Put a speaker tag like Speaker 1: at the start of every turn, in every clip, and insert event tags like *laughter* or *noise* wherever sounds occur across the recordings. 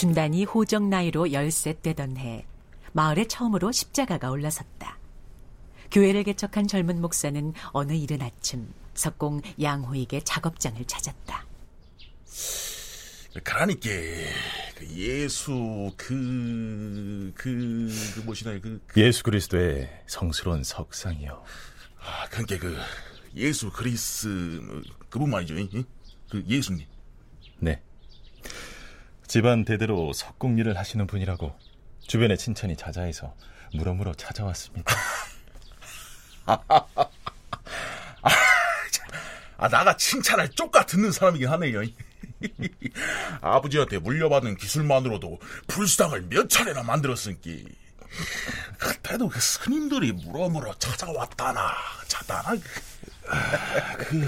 Speaker 1: 준단이 호적 나이로 열세 되던 해 마을에 처음으로 십자가가 올라섰다. 교회를 개척한 젊은 목사는 어느 이른 아침 석공 양호에게 작업장을 찾았다.
Speaker 2: 그러니까 그 예수 그... 그... 그 뭐시나요? 그...
Speaker 3: 예수 그리스도의 성스러운 석상이요.
Speaker 2: 아, 그러니까 그 예수 그리스 그분 말이죠. 그 예수님.
Speaker 3: 네. 집안 대대로 석공 일을 하시는 분이라고 주변에 칭찬이 자자해서 물어물어 찾아왔습니다.
Speaker 2: 아, 나가 칭찬할 쪽가 듣는 사람이긴 하네요. *laughs* 아버지한테 물려받은 기술만으로도 불상을 몇 차례나 만들었으니 그때도 그 스님들이 물어물어 찾아왔다나 찾다나
Speaker 3: 그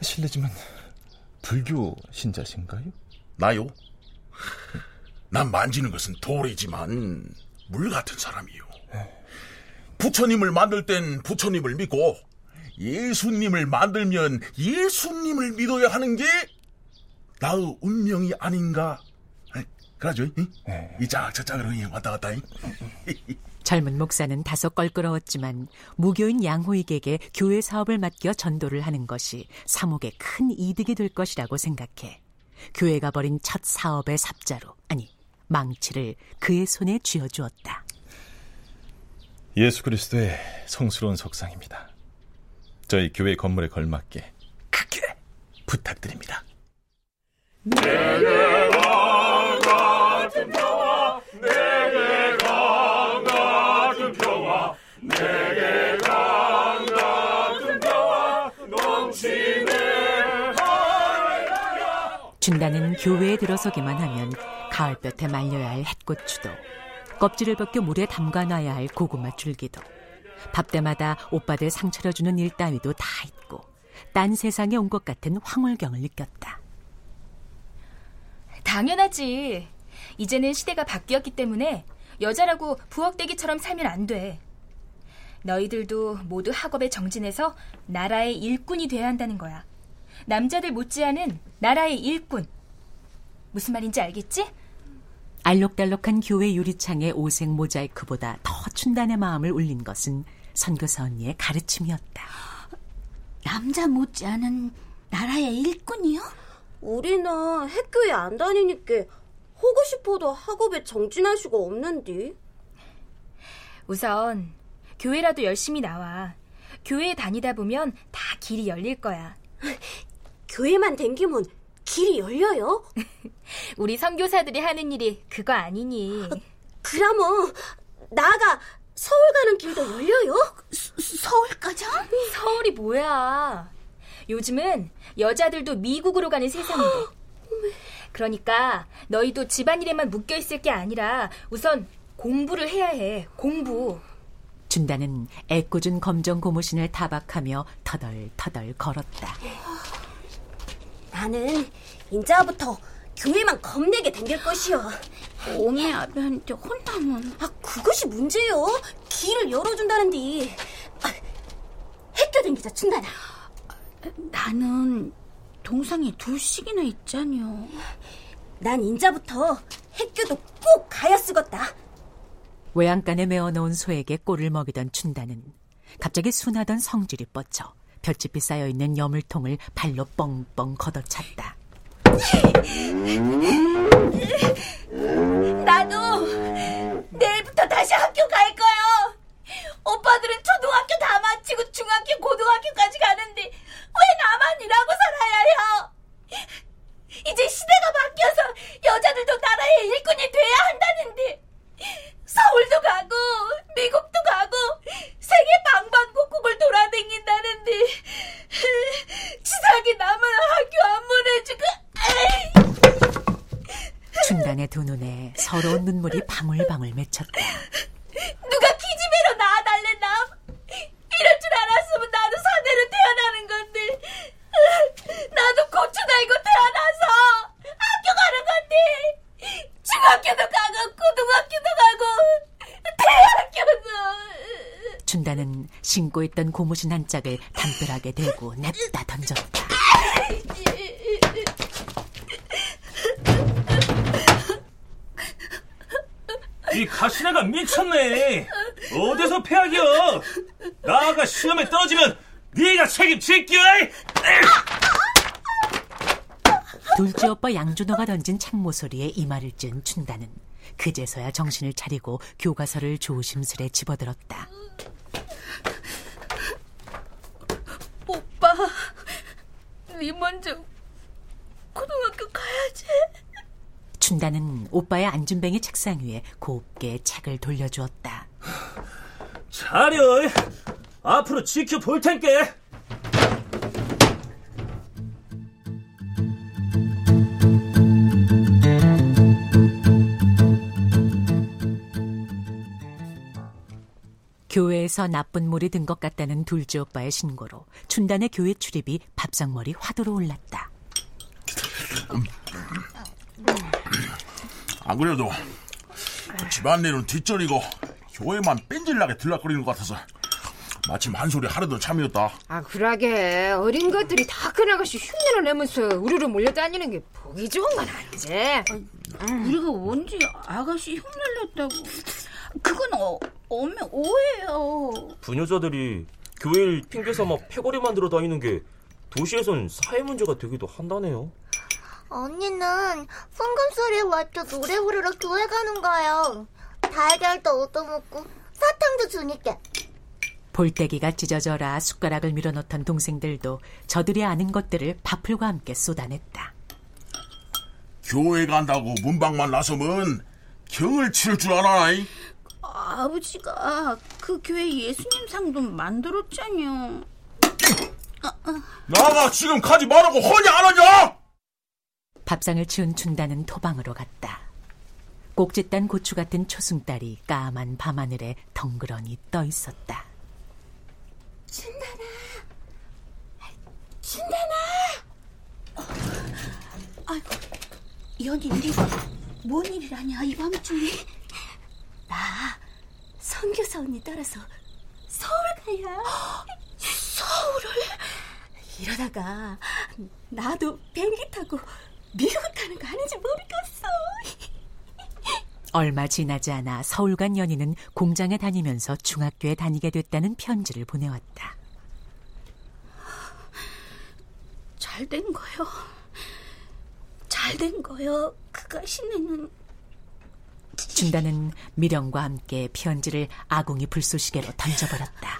Speaker 3: 실례지만 불교 신자신가요?
Speaker 2: 나요? *laughs* 난 만지는 것은 돌이지만 물 같은 사람이요. 부처님을 만들 땐 부처님을 믿고 예수님을 만들면 예수님을 믿어야 하는 게 나의 운명이 아닌가? 그러죠? 네. 이짝 저짝으로 왔다 갔다. *laughs*
Speaker 1: 젊은 목사는 다소 껄끄러웠지만 무교인 양호익에게 교회 사업을 맡겨 전도를 하는 것이 사목에 큰 이득이 될 것이라고 생각해 교회가 벌인 첫 사업의 삽자로 아니 망치를 그의 손에 쥐어주었다.
Speaker 3: 예수 그리스도의 성스러운 석상입니다. 저희 교회 건물에 걸맞게 크게 부탁드립니다.
Speaker 1: 준다는 교회에 들어서기만 하면 가을볕에 말려야 할 햇고추도 껍질을 벗겨 물에 담가놔야 할 고구마 줄기도 밥 때마다 오빠들 상 차려주는 일 따위도 다 있고 딴 세상에 온 것 같은 황홀경을 느꼈다.
Speaker 4: 당연하지. 이제는 시대가 바뀌었기 때문에 여자라고 부엌대기처럼 살면 안 돼. 너희들도 모두 학업에 정진해서 나라의 일꾼이 돼야 한다는 거야. 남자들 못지않은 나라의 일꾼. 무슨 말인지 알겠지?
Speaker 1: 알록달록한 교회 유리창의 오색 모자이크보다 더 춘단의 마음을 울린 것은 선교사 언니의 가르침이었다.
Speaker 5: 남자 못지않은 나라의 일꾼이요?
Speaker 6: 우리는 학교에 안 다니니까 하고 싶어도 학업에 정진할 수가 없는데.
Speaker 4: 우선 교회라도 열심히 나와. 교회에 다니다 보면 다 길이 열릴 거야. *laughs*
Speaker 6: 교회만 댕기면 길이 열려요? *laughs*
Speaker 4: 우리 선교사들이 하는 일이 그거 아니니.
Speaker 6: 그러면 나가 서울 가는 길도 열려요?
Speaker 5: 서울까지?
Speaker 4: 서울이 뭐야? 요즘은 여자들도 미국으로 가는 세상인데. 그러니까 너희도 집안일에만 묶여 있을 게 아니라 우선 공부를 해야 해. 공부.
Speaker 1: 준다는 애꿎은 검정 고무신을 타박하며 터덜터덜 걸었다.
Speaker 6: 나는 인자부터 교회만 겁내게 댕길 것이요.
Speaker 5: 오메 아버한테 혼나면.
Speaker 6: 아, 그것이 문제요. 길을 열어준다는디. 아, 학교 댕기자, 춘다나.
Speaker 5: 나는 동상이 둘씩이나 있잖요.
Speaker 6: 난 인자부터 학교도 꼭 가야 쓰겄다.
Speaker 1: 외양간에 메어놓은 소에게 꼴을 먹이던 춘다는 갑자기 순하던 성질이 뻗쳐 별집이 쌓여 있는 여물통을 발로 뻥뻥 걷어찼다. *laughs*
Speaker 5: 나도 내일부터 다시 학교 갈 거야. 오빠들은 초등학교 다 마치고 중학교, 고등학교까지 가는데 왜 나만 일하고 살아야 해요? 이제 시대가 바뀌어서 여자들도 나라의 일꾼이 돼야 한다는데 서울도 가고
Speaker 1: 춘향의 두 눈에 서러운 눈물이 방울방울 맺혔다.
Speaker 7: 누가 기집애로 낳아달래 남? 이럴 줄 알았으면 나도 사내로 태어나는 건데 나도 고추 달고 태어나서 학교 가는 건데 중학교도 가고 고등학교도 가고 대학교도
Speaker 1: 춘다는 신고 있던 고무신 한 짝을 담벼락에 대고 냅다 던졌다.
Speaker 8: 이 가시나가 미쳤네. 어디서 폐학이야? 나가 시험에 떨어지면 네가 책임질게.
Speaker 1: 둘째 오빠 양준호가 던진 창모 소리에 이마를 찐 춘다는 그제서야 정신을 차리고 교과서를 조심스레 집어들었다.
Speaker 7: 오빠 네 먼저 고등학교 가야지
Speaker 1: 춘다는 오빠의 안준뱅이 책상 위에 곱게 책을 돌려주었다.
Speaker 8: 자려. 앞으로 지켜볼 텐게.
Speaker 1: 교회에서 나쁜 물이 든 것 같다는 둘째 오빠의 신고로 춘단의 교회 출입이 밥상머리 화두로 올랐다.
Speaker 2: 안 그래도 그 집안일은 뒷전이고 교회만 뺀질나게 들락거리는 것 같아서 마침 한 소리 하려던 참이었다.
Speaker 9: 아, 그러게. 어린 것들이 다 큰아가씨 흉내를 내면서 우르르 몰려다니는 게 보기 좋은 건 아니지.
Speaker 7: 우리가 언제 아가씨 흉내를 냈다고 그건 어, 엄매 오해요
Speaker 10: 부녀자들이 교회를 핑계 삼아 패거리 만들어 다니는 게 도시에선 사회 문제가 되기도 한다네요.
Speaker 11: 언니는 풍금소리에 맞춰 노래 부르러 교회 가는 거예요. 달걀도 얻어먹고 사탕도 주니까.
Speaker 1: 볼때기가 찢어져라 숟가락을 밀어넣던 동생들도 저들이 아는 것들을 밥풀과 함께 쏟아냈다.
Speaker 2: 교회 간다고 문방만 나서면 경을 치를 줄 알아이?
Speaker 7: 아버지가 그 교회 예수님 상도 만들었잖요
Speaker 2: 나가 지금 가지 말라고 허니 안 하냐?
Speaker 1: 밥상을 치운 춘다는 토방으로 갔다. 꼭짓단 고추 같은 초승달이 까만 밤하늘에 덩그러니 떠 있었다.
Speaker 7: 연희 네가 뭔 일이라냐 이 밤중에 나 선교사 언니 따라서 서울 가야 서울을? 이러다가 나도 비행기 타고 미국 가는 거 아닌지 모르겠어
Speaker 1: 얼마 지나지 않아 서울 간 연희는 공장에 다니면서 중학교에 다니게 됐다는 편지를 보내왔다.
Speaker 7: 잘 된 거요 잘 된 거요 그가 신내는
Speaker 1: 춘다는 미령과 함께 편지를 아궁이 불쏘시개로 던져버렸다.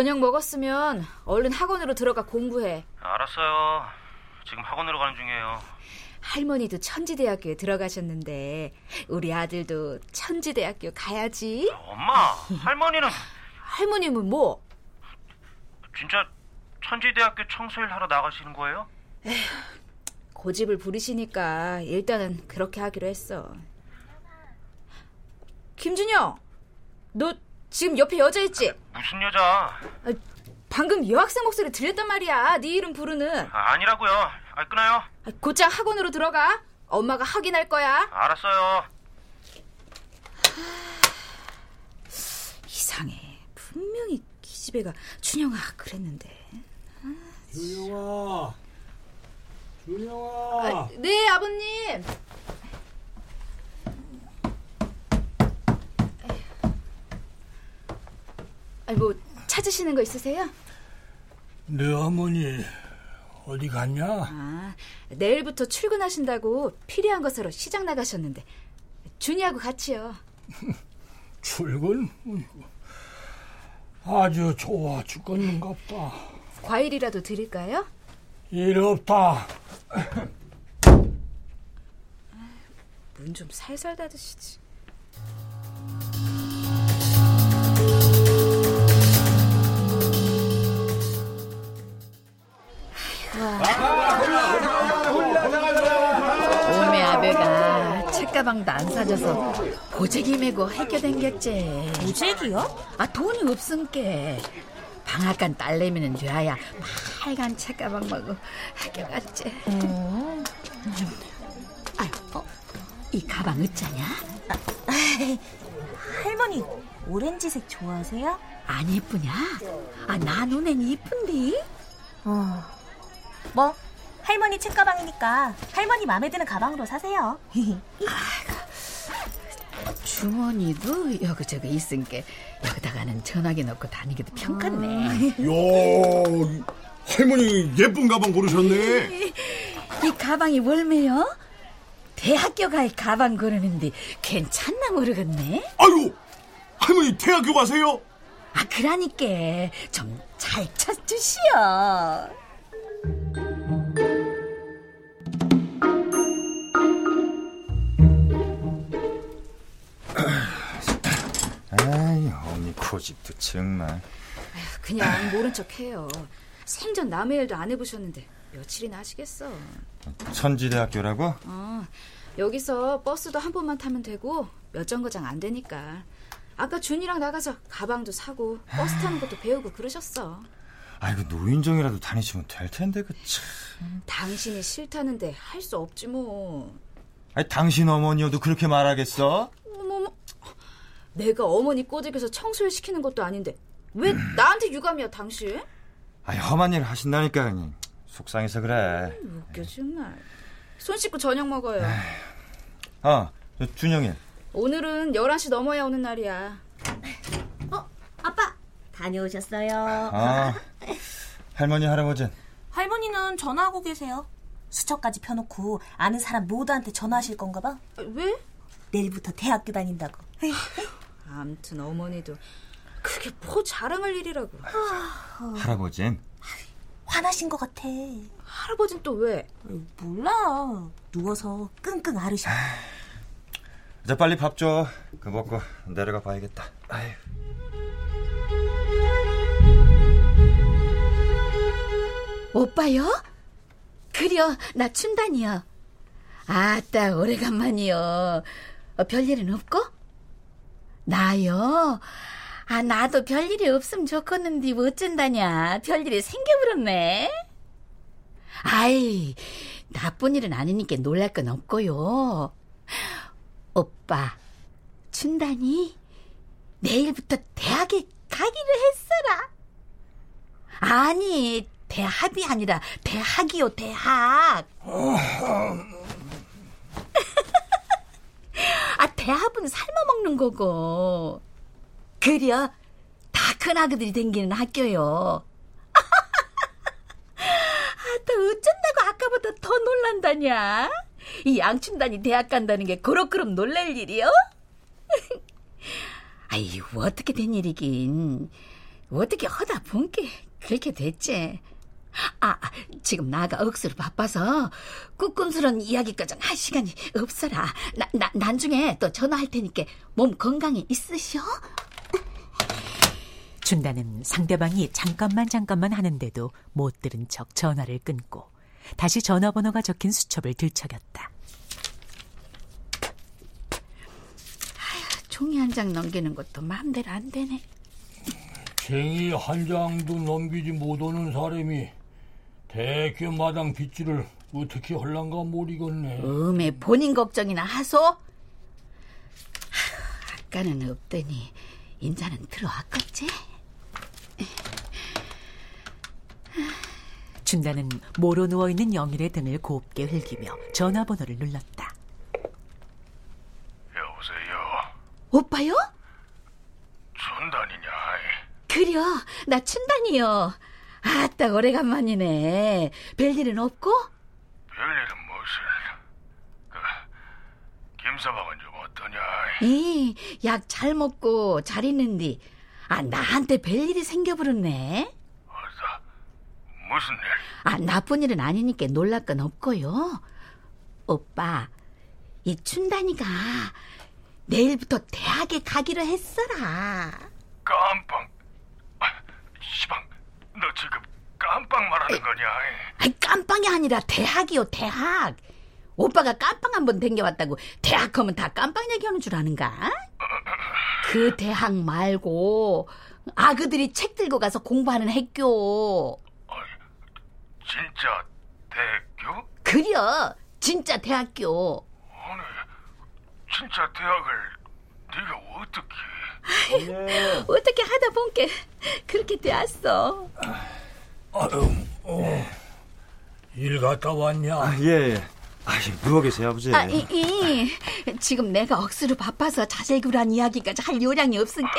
Speaker 9: 저녁 먹었으면 얼른 학원으로 들어가 공부해.
Speaker 10: 알았어요. 지금 학원으로 가는 중이에요.
Speaker 9: 할머니도 천지대학교에 들어가셨는데 우리 아들도 천지대학교 가야지.
Speaker 10: 엄마, 할머니는
Speaker 9: 할머님은 뭐?
Speaker 10: 진짜 천지대학교 청소일 하러 나가시는 거예요?
Speaker 9: 고집을 부리시니까 일단은 그렇게 하기로 했어. 김준영, 너 지금 옆에 여자 있지?
Speaker 10: 무슨 여자?
Speaker 9: 방금 여학생 목소리 들렸단 말이야. 네 이름 부르는.
Speaker 10: 아, 아니라고요. 아, 끊어요.
Speaker 9: 아, 곧장 학원으로 들어가. 엄마가 확인할 거야.
Speaker 10: 알았어요.
Speaker 9: 이상해. 분명히 기집애가 춘영아 그랬는데. 아,
Speaker 12: 준영아, 준영아.
Speaker 9: 네, 아버님. 아니, 뭐 찾으시는 거 있으세요?
Speaker 12: 내 어머니 어디 갔냐?
Speaker 9: 아, 내일부터 출근하신다고 필요한 것으로 시장 나가셨는데 준이하고 같이요. *laughs*
Speaker 12: 출근? 아주 좋아 죽겠는갑다.
Speaker 9: 과일이라도 드릴까요?
Speaker 12: 일 없다.
Speaker 9: 문 좀 살살 닫으시지.
Speaker 7: 오메 아베가 책가방도 안 사줘서 보재기 메고 학교 댕겼지.
Speaker 5: 보재기요?
Speaker 7: 아 돈이 없은게. 방앗간 딸내미는 돼야 빨간 책가방 먹고 학교 갔지. 아유, 어, 이 가방 어쩌냐?
Speaker 5: 할머니 오렌지색 좋아하세요?
Speaker 7: 안 이쁘냐? 아, 나 눈엔 이쁜디?
Speaker 5: 어. 뭐 할머니 책가방이니까 할머니 마음에 드는 가방으로 사세요. *laughs*
Speaker 7: 주머니도 여기저기 있은게 여기다가는 전화기 넣고 다니기도 편같네.
Speaker 2: 야, 할머니 예쁜 가방 고르셨네.
Speaker 7: 이 가방이 월매요? 대학교 갈 가방 고르는데 괜찮나 모르겠네.
Speaker 2: 아유, 할머니 대학교 가세요?
Speaker 7: 아, 그러니까 좀 잘 찾주시오.
Speaker 13: 고집도 정말.
Speaker 9: 그냥 모른 척해요. 생전 남의 일도 안 해보셨는데 며칠이나 하시겠어.
Speaker 13: 천지대학교라고?
Speaker 9: 어, 여기서 버스도 한 번만 타면 되고 몇 정거장 안 되니까. 아까 준이랑 나가서 가방도 사고 버스 타는 것도 배우고 그러셨어.
Speaker 13: 아이고, 노인정이라도 다니시면 될 텐데, 그 참.
Speaker 9: 당신이 싫다는데 할 수 없지 뭐.
Speaker 13: 아니, 당신 어머니여도 그렇게 말하겠어?
Speaker 9: 내가 어머니 꼬드겨서 청소를 시키는 것도 아닌데 왜 나한테 유감이야 당신?
Speaker 13: 아니, 험한 일 하신다니까, 그냥. 속상해서 그래.
Speaker 9: 웃겨 정말. 손 씻고 저녁 먹어요.
Speaker 13: 어, 저 준영이.
Speaker 9: 오늘은 11시 넘어야 오는 날이야.
Speaker 5: 아빠 다녀오셨어요.
Speaker 13: 아, 할머니, 할아버진.
Speaker 5: 할머니는 전화하고 계세요. 수첩까지 펴놓고 아는 사람 모두한테 전화하실 건가 봐.
Speaker 9: 왜?
Speaker 5: 내일부터 대학교 다닌다고. *laughs*
Speaker 9: 암튼 어머니도 그게 뭐 자랑할 일이라고.
Speaker 13: 할아버진.
Speaker 5: 화나신 것 같아.
Speaker 9: 할아버진 또 왜?
Speaker 5: 몰라. 누워서 끙끙 앓으셔.
Speaker 13: 자, 빨리 밥 줘. 그 먹고 내려가 봐야겠다.
Speaker 7: 오빠요? 그려, 나 춘단이요. 아따, 오래간만이요. 어, 별일은 없고? 나요? 아, 나도 별일이 없으면 좋겠는데 뭐 어쩐다냐. 별일이 생겨버렸네. 아이, 나쁜 일은 아니니까 놀랄 건 없고요. 오빠, 춘단이 내일부터 대학에 가기를 했어라. 아니, 대합이 아니라 대학이요, 대학. *laughs* 아, 대합은 삶아 먹는 거고. 그려, 다 큰 아그들이 댕기는 학교요. *laughs* 아, 또 어쩐다고 아까보다 더 놀란다냐? 이 양춘단이 대학 간다는 게 그럭그럭 놀랄 일이요? *laughs* 아이, 어떻게 된 일이긴. 어떻게 하다 본 게 그렇게 됐지. 아, 지금 나가 억수로 바빠서 ቁ끔스런 이야기까지 할 시간이 없어라. 나, 나, 나중에 또 전화할 테니까 몸 건강히 있으시오.
Speaker 1: 준다는 상대방이 잠깐만 잠깐만 하는데도 못 들은 척 전화를 끊고 다시 전화번호가 적힌 수첩을 들춰겼다.
Speaker 7: 종이 한 장 넘기는 것도 마음대로 안 되네.
Speaker 12: 쟁이 한 장도 넘기지 못하는 사람이 대교 마당 빗질을 어떻게 할란가 모르겠네.
Speaker 7: 음에 본인 걱정이나 하소? 아까는 없더니 인자는 들어왔겠지?
Speaker 1: 춘다는 모로 누워 있는 영일의 등을 곱게 흘기며 전화번호를 눌렀다.
Speaker 10: 여보세요.
Speaker 7: 오빠요?
Speaker 10: 춘단이냐?
Speaker 7: 그려, 나 춘단이요. 아따, 오래간만이네. 별일은 없고?
Speaker 10: 별일은 무슨? 그 김서방은 좀 어떠냐?
Speaker 7: 이, 약 잘 먹고 잘 있는디. 아, 나한테 별일이 생겨버렸네.
Speaker 10: 무슨 일?
Speaker 7: 아, 나쁜 일은 아니니까 놀랄 건 없고요. 오빠, 이 춘단이가 내일부터 대학에 가기로 했어라.
Speaker 10: 깜빵. 아, 시방, 깜빵 말하는 거냐?
Speaker 7: 아이, 깜빵이 아니라 대학이요, 대학. 오빠가 깜빵 한 번 댕겨왔다고 대학 하면 다 깜빵 얘기하는 줄 아는가? 그 대학 말고 아그들이 책 들고 가서 공부하는 학교.
Speaker 10: 진짜 대학교?
Speaker 7: 그려, 진짜 대학교.
Speaker 10: 아니, 진짜 대학을 네가 어떻게? *laughs*
Speaker 7: 어떻게 하다 보니까 그렇게 되었어.
Speaker 12: 아유, 어, 일 갔다 왔냐?
Speaker 13: 아, 예, 예. 아, 누워 계세요, 아버지.
Speaker 7: 아, 이, 이, 지금 내가 억수로 바빠서 자세구란 이야기까지 할 요량이 없으니까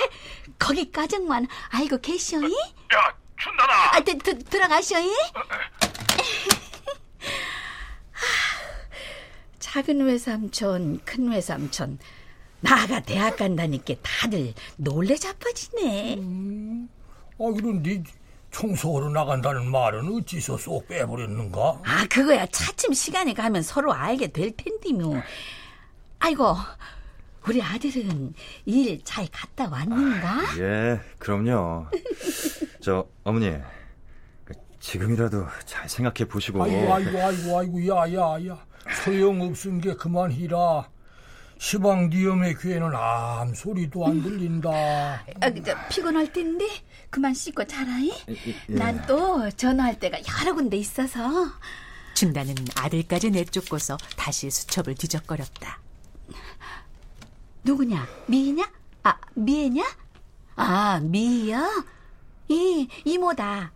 Speaker 7: 거기까지만 알고 계시오이?
Speaker 10: 야, 춘다나!
Speaker 7: 아, 드, 드, 들어가시오이? 작은 외삼촌, 큰 외삼촌, 나가 대학 간다니까 다들 놀래 자빠지네.
Speaker 12: 아, 그럼 네 청소하러 나간다는 말은 어찌서 쏙 빼버렸는가?
Speaker 7: 아, 그거야 차츰 시간이 가면 서로 알게 될 텐디며. 아이고, 우리 아들은 일 잘 갔다 왔는가?
Speaker 13: 예, 그럼요. 저, 어머니. 그, 지금이라도 잘 생각해 보시고.
Speaker 12: 아이고, 아이고, 아이고, 아이고, 야, 야, 야. 소용없은 게 그만이라. 시방 니엄의 귀에는 아무 소리도 안 들린다.
Speaker 7: 아, 저, 피곤할 텐데 그만 씻고 자라이.
Speaker 13: 예.
Speaker 7: 난또 전화할 때가 여러 군데 있어서.
Speaker 1: 춘다는 아들까지 내쫓고서 다시 수첩을 뒤적거렸다.
Speaker 7: 누구냐? 미희냐? 아, 미애냐? 아, 미희야? 이, 이모다.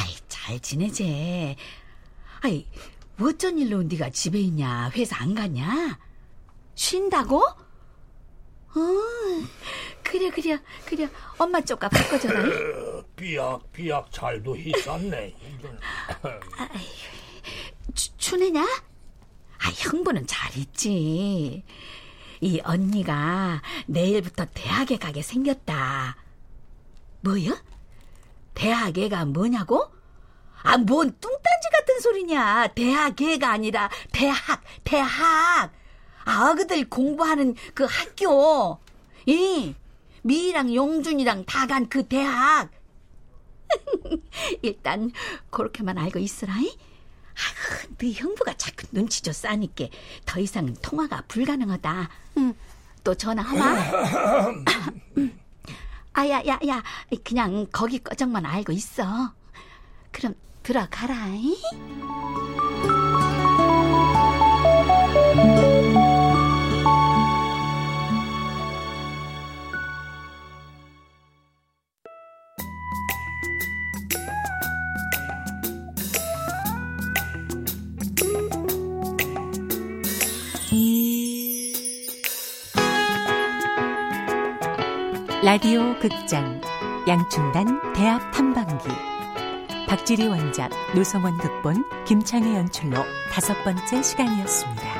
Speaker 7: 아이, 잘 지내지. 아이, 어쩐 일로 네가 집에 있냐? 회사 안 가냐? 쉰다고? 어, 그래, 그래, 그래. 엄마 쪽가 바꿔줘라. *laughs*
Speaker 12: 삐약, 삐약 잘도 희쌌네. *laughs*
Speaker 7: 추, 춘애냐? 아, 형부는 잘 있지. 이 언니가 내일부터 대학에 가게 생겼다. 뭐요? 대학애가 뭐냐고? 아, 뭔 뚱딴지 같은 소리냐. 대학애가 아니라 대학, 대학. 아그들 공부하는 그 학교. 이, 미랑 용준이랑 다 간 그 대학. *laughs* 일단, 그렇게만 알고 있으라이. 아휴, 네 형부가 자꾸 눈치 줘 싸니까 더 이상 통화가 불가능하다. 응, 또 전화하마. *laughs* 아야, 야, 야, 그냥 거기 꺼정만 알고 있어. 그럼 들어가라이.
Speaker 1: 라디오 극장 양춘단 대학 탐방기 박지리 원작 노성원 극본 김창희 연출로 다섯 번째 시간이었습니다.